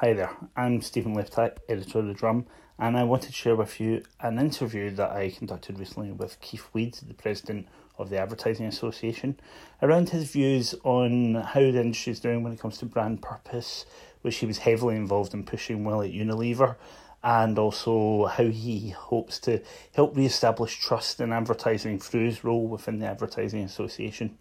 Hi there, I'm Stephen Lepitak, editor of The Drum, and I wanted to share with you an interview that I conducted recently with Keith Weed, the president of the Advertising Association, around his views on how the industry is doing when it comes to brand purpose, which he was heavily involved in pushing while at Unilever, and also how he hopes to help re establish trust in advertising through his role within the Advertising Association.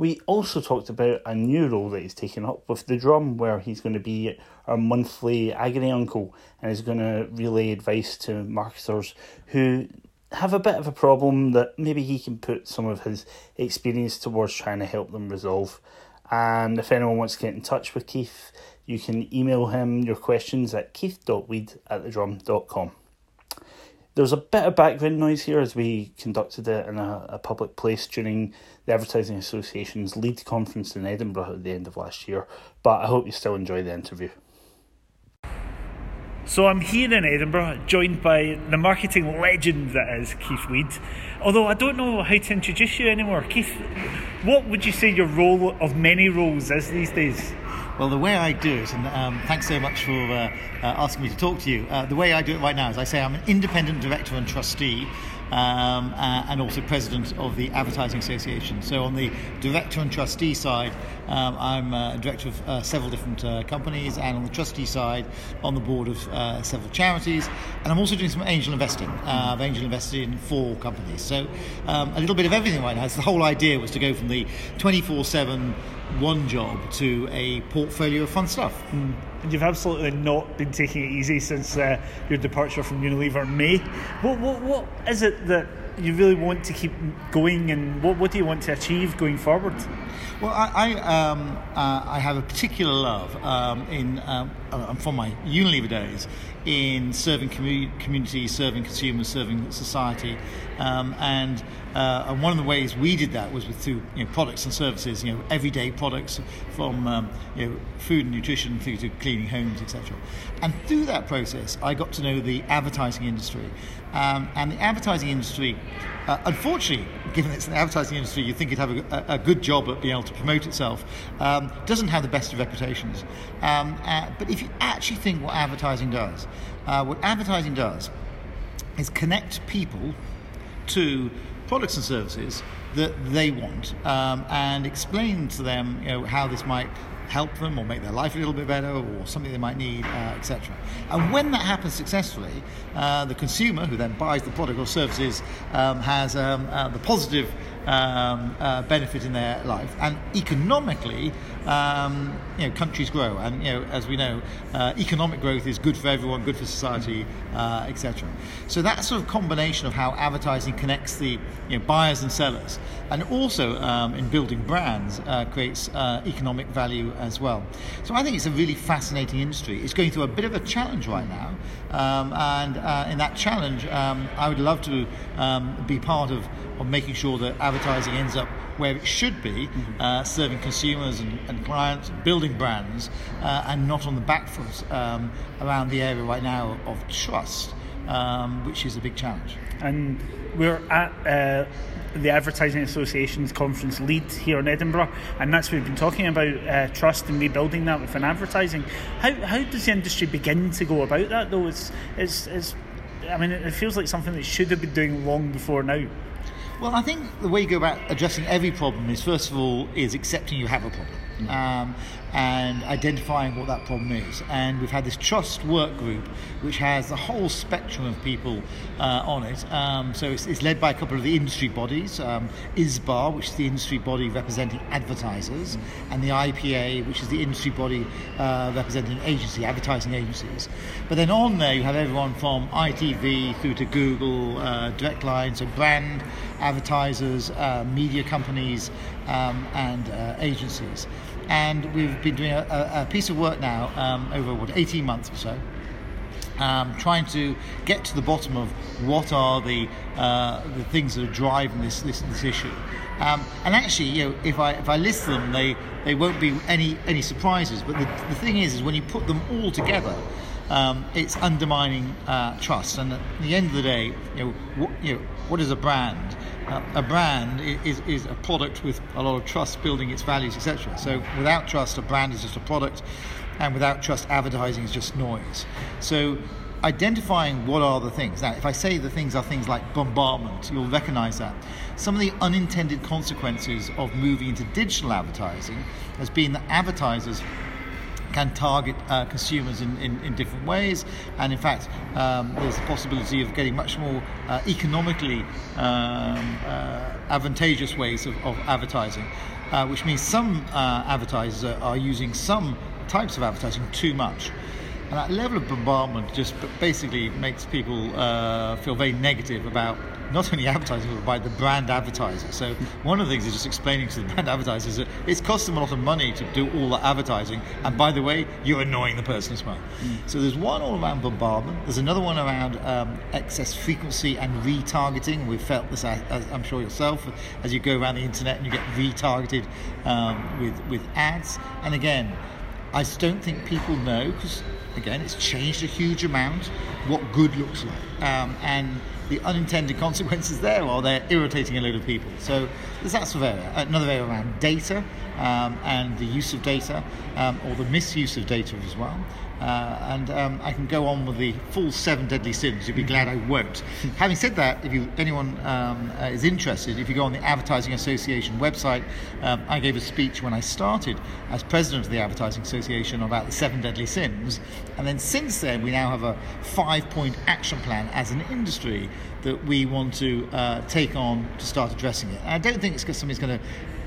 We also talked about a new role that he's taken up with the drum, where he's going to be our monthly agony uncle and is going to relay advice to marketers who have a bit of a problem that maybe he can put some of his experience towards trying to help them resolve. And if anyone wants to get in touch with Keith, you can email him your questions at keith.weed at thedrum.com. There's a bit of background noise here as we conducted it in a, a public place during the Advertising Association's lead conference in Edinburgh at the end of last year, but I hope you still enjoy the interview. So I'm here in Edinburgh, joined by the marketing legend that is Keith Weed. Although I don't know how to introduce you anymore. Keith, what would you say your role of many roles is these days? Well, the way I do it, and um, thanks so much for uh, uh, asking me to talk to you. Uh, the way I do it right now is I say I'm an independent director and trustee um, uh, and also president of the Advertising Association. So, on the director and trustee side, um, I'm a director of uh, several different uh, companies, and on the trustee side, on the board of several charities. And I'm also doing some angel investing. I've angel invested in four companies. So, um, a little bit of everything right now. So the whole idea was to go from the 24 7 one job to a portfolio of fun stuff. Mm. And you've absolutely not been taking it easy since uh, your departure from Unilever in May. What, what, what is it that you really want to keep going, and what, what do you want to achieve going forward? Well, I I, um, uh, I have a particular love um, in um, uh, from my Unilever days in serving commu- communities, serving consumers, serving society, um, and uh, and one of the ways we did that was with through you know, products and services, you know, everyday products from um, you know, food and nutrition through to cleaning homes, etc. And through that process, I got to know the advertising industry, um, and the advertising industry. Uh, unfortunately, given it's an advertising industry, you think it'd have a, a, good job at being able to promote itself. Um, doesn't have the best of reputations. Um, uh, but if you actually think what advertising does, uh, what advertising does is connect people to products and services that they want um, and explain to them you know, how this might help them or make their life a little bit better or something they might need, uh, etc. And when that happens successfully, uh, the consumer who then buys the product or services um, has um, uh, the positive um, uh, benefit in their life, and economically, um, you know, countries grow, and you know, as we know, uh, economic growth is good for everyone, good for society, uh, etc. So that sort of combination of how advertising connects the you know, buyers and sellers, and also um, in building brands, uh, creates uh, economic value as well. So I think it's a really fascinating industry. It's going through a bit of a challenge right now, um, and uh, in that challenge, um, I would love to um, be part of, of making sure that advertising ends up where it should be, mm-hmm. uh, serving consumers and, and, clients, building brands, uh, and not on the back foot um, around the area right now of trust, um, which is a big challenge. And we're at uh, the Advertising Association's conference lead here in Edinburgh, and that's what we've been talking about uh, trust and rebuilding that within advertising. How, how does the industry begin to go about that, though? It's, it's, it's I mean, it feels like something that should have been doing long before now. Well, I think the way you go about addressing every problem is first of all is accepting you have a problem. Mm. Um, and identifying what that problem is. And we've had this trust work group, which has the whole spectrum of people uh, on it. Um, so it's, it's, led by a couple of the industry bodies, um, ISBA, which is the industry body representing advertisers, mm. and the IPA, which is the industry body uh, representing agency, advertising agencies. But then on there you have everyone from ITV through to Google, uh, Direct Line, so brand, advertisers, uh, media companies, um, and uh, agencies and we've been doing a, a, piece of work now um, over what 18 months or so. Um, trying to get to the bottom of what are the uh, the things that are driving this this, this issue. Um, and actually, you know, if I if I list them, they they won't be any any surprises. But the, the thing is, is when you put them all together, um, it's undermining uh, trust. And at the end of the day, you know, what, you know, what is a brand? Uh, a brand is, is a product with a lot of trust building its values, etc. So without trust, a brand is just a product. and without trust, advertising is just noise. So identifying what are the things. Now, if I say the things are things like bombardment, you'll recognize that. Some of the unintended consequences of moving into digital advertising has been that advertisers can target uh, consumers in, in, in, different ways. And in fact, um, there's the possibility of getting much more uh, economically um, uh, advantageous ways of, of advertising, uh, which means some uh, advertisers are, are using some types of advertising too much. And that level of bombardment just basically makes people uh, feel very negative about not only advertising but by the brand advertiser. So one of the things is just explaining to the brand advertisers that it's cost them a lot of money to do all the advertising, and by the way, you're annoying the person as well. Mm. So there's one all around bombardment. There's another one around um, excess frequency and retargeting. We've felt this, as I'm sure yourself, as you go around the internet and you get retargeted um, with with ads. And again, I don't think people know because again, it's changed a huge amount what good looks like. Um, and the unintended consequences there are they're irritating a load of people. So there's that sort of area. Another area around data um, and the use of data um, or the misuse of data as well. Uh, and um, I can go on with the full seven deadly sins. You'll be glad I won't. Having said that, if you, anyone um, uh, is interested, if you go on the Advertising Association website, um, I gave a speech when I started as president of the Advertising Association about the seven deadly sins. And then since then, we now have a five point action plan as an industry that we want to uh, take on to start addressing it. And I don't think it's because something's going to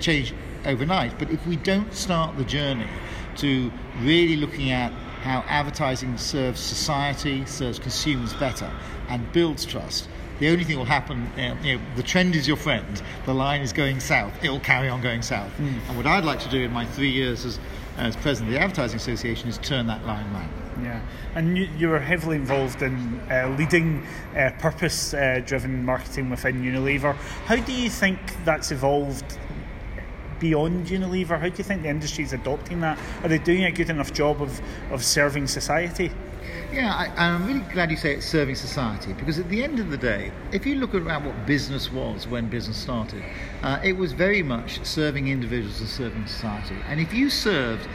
change overnight, but if we don't start the journey to really looking at how advertising serves society, serves consumers better, and builds trust. The only thing will happen, you know, the trend is your friend. The line is going south. It will carry on going south. Mm. And what I'd like to do in my three years as, as president of the Advertising Association is turn that line around. Yeah, and you, you were heavily involved in uh, leading uh, purpose uh, driven marketing within Unilever. How do you think that's evolved beyond Unilever? How do you think the industry is adopting that? Are they doing a good enough job of, of serving society? Yeah, I, am really glad you say it's serving society because at the end of the day, if you look around what business was when business started, uh, it was very much serving individuals and serving society. And if you served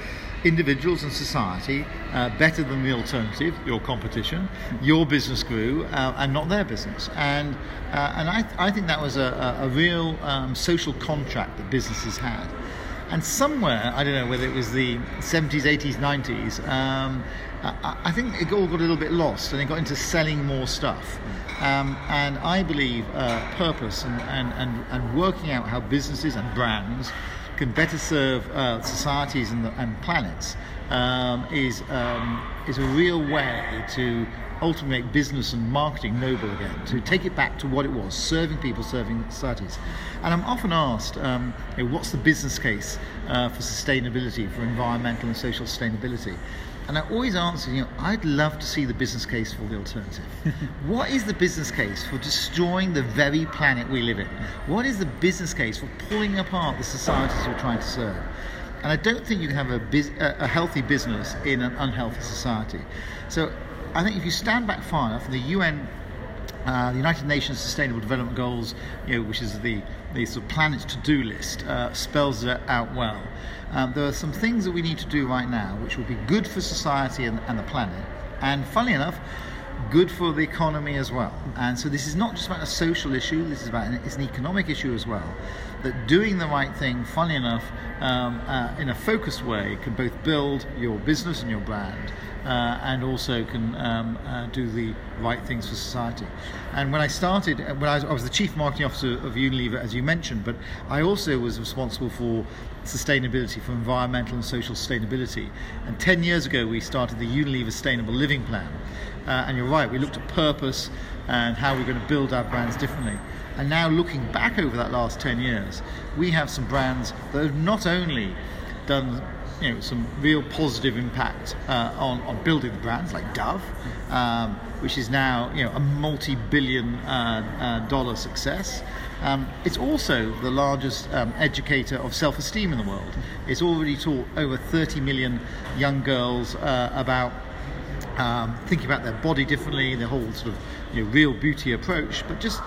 individuals and society uh, better than the alternative, your competition, your business grew, uh, and not their business. And uh, and I, I think that was a, a, a real um, social contract that businesses had. And somewhere, I don't know whether it was the 70s, 80s, 90s, um, I, I, think it all got a little bit lost and it got into selling more stuff. Um, and I believe uh, purpose and, and, and, and working out how businesses and brands can better serve uh, societies and, the, and planets um, is, um, is a real way to ultimately make business and marketing noble again, to take it back to what it was, serving people, serving societies. And I'm often asked, um, you know, what's the business case uh, for sustainability, for environmental and social sustainability? And I always answer, you know, I'd love to see the business case for the alternative. what is the business case for destroying the very planet we live in? What is the business case for pulling apart the societies we're trying to serve? And I don't think you can have a, biz- a healthy business in an unhealthy society. So I think if you stand back far enough, the UN uh, the United Nations Sustainable Development Goals, you know, which is the, the sort of planet's to-do list, uh, spells it out well. Um, there are some things that we need to do right now which will be good for society and, and the planet, and funnily enough, good for the economy as well. And so this is not just about a social issue, this is about an, it's an economic issue as well. That doing the right thing, funnily enough, um, uh, in a focused way, can both build your business and your brand, uh, and also can um, uh, do the right things for society. And when I started, uh, when I was, I was, the chief marketing officer of Unilever, as you mentioned, but I also was responsible for sustainability, for environmental and social sustainability. And 10 years ago, we started the Unilever Sustainable Living Plan. Uh, and you're right, we looked at purpose and how we're going to build our brands differently. And now, looking back over that last 10 years, we have some brands that have not only done you know, some real positive impact uh, on, on building the brands like Dove, um, which is now you know, a multi-billion uh, uh, dollar success. Um, it's also the largest um, educator of self-esteem in the world. It's already taught over 30 million young girls uh, about um, thinking about their body differently, the whole sort of you know, real beauty approach, but just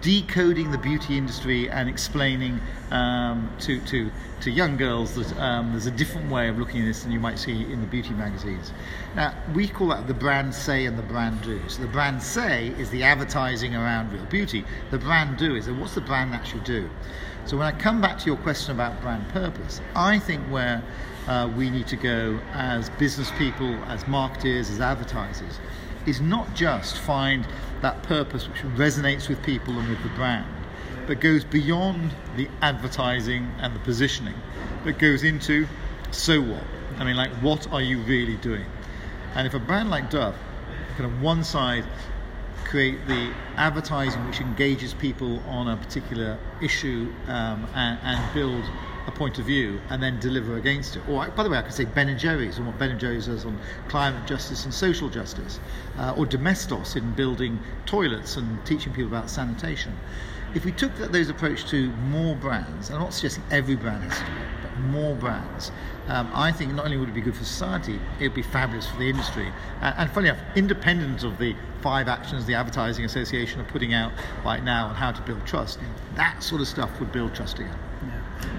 decoding the beauty industry and explaining um, to, to, to young girls that um, there's a different way of looking at this than you might see in the beauty magazines. Now, we call that the brand say and the brand do. So, the brand say is the advertising around real beauty, the brand do is what's the brand actually do? So, when I come back to your question about brand purpose, I think where uh, we need to go as business people, as marketers, as advertisers, is not just find that purpose which resonates with people and with the brand, but goes beyond the advertising and the positioning, but goes into so what? I mean, like, what are you really doing? And if a brand like Dove, can, of one side, create the advertising which engages people on a particular issue um, and, and build a point of view and then deliver against it. Or, by the way, I could say Ben and Jerry's and what Ben and Jerry's does on climate justice and social justice, uh, or Domestos in building toilets and teaching people about sanitation. If we took that, those approach to more brands, I'm not suggesting every brand has to do it, but more brands, um, I think not only would it be good for society, it would be fabulous for the industry. Uh, and funny enough, independent of the five actions the Advertising Association are putting out right now on how to build trust, that sort of stuff would build trust again.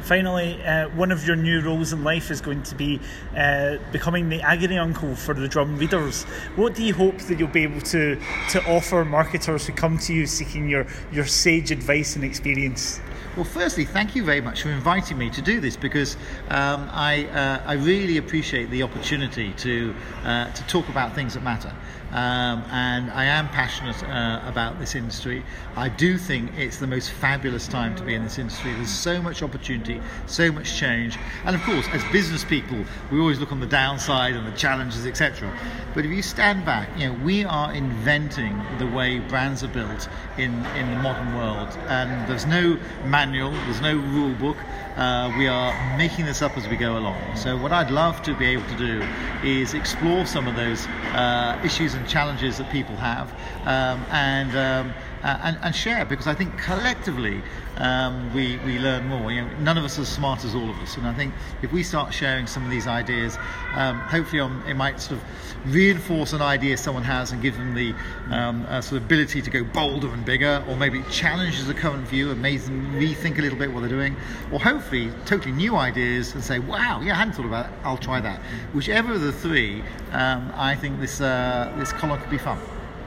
Finally, uh, one of your new roles in life is going to be uh, becoming the agony uncle for the drum readers. What do you hope that you'll be able to, to offer marketers who come to you seeking your, your sage advice and experience? Well, firstly, thank you very much for inviting me to do this because um, I, uh, I really appreciate the opportunity to, uh, to talk about things that matter. Um, and I am passionate uh, about this industry. I do think it's the most fabulous time to be in this industry. There's so much opportunity, so much change, and of course, as business people, we always look on the downside and the challenges, etc. But if you stand back, you know, we are inventing the way brands are built in in the modern world, and there's no manual, there's no rule book. Uh, we are making this up as we go along. So, what I'd love to be able to do is explore some of those uh, issues and challenges that people have. Um, and, um, uh, and, and share because I think collectively um, we, we learn more. You know, none of us are as smart as all of us, and I think if we start sharing some of these ideas, um, hopefully it might sort of reinforce an idea someone has and give them the um, uh, sort of ability to go bolder and bigger, or maybe it challenges the current view and makes them rethink a little bit what they're doing, or hopefully totally new ideas and say, wow, yeah, I hadn't thought about it, I'll try that. Whichever of the three, um, I think this, uh, this column could be fun.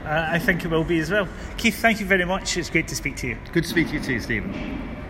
I think it will be as well. Keith, thank you very much. It's great to speak to you. Good to speak to you too, Stephen.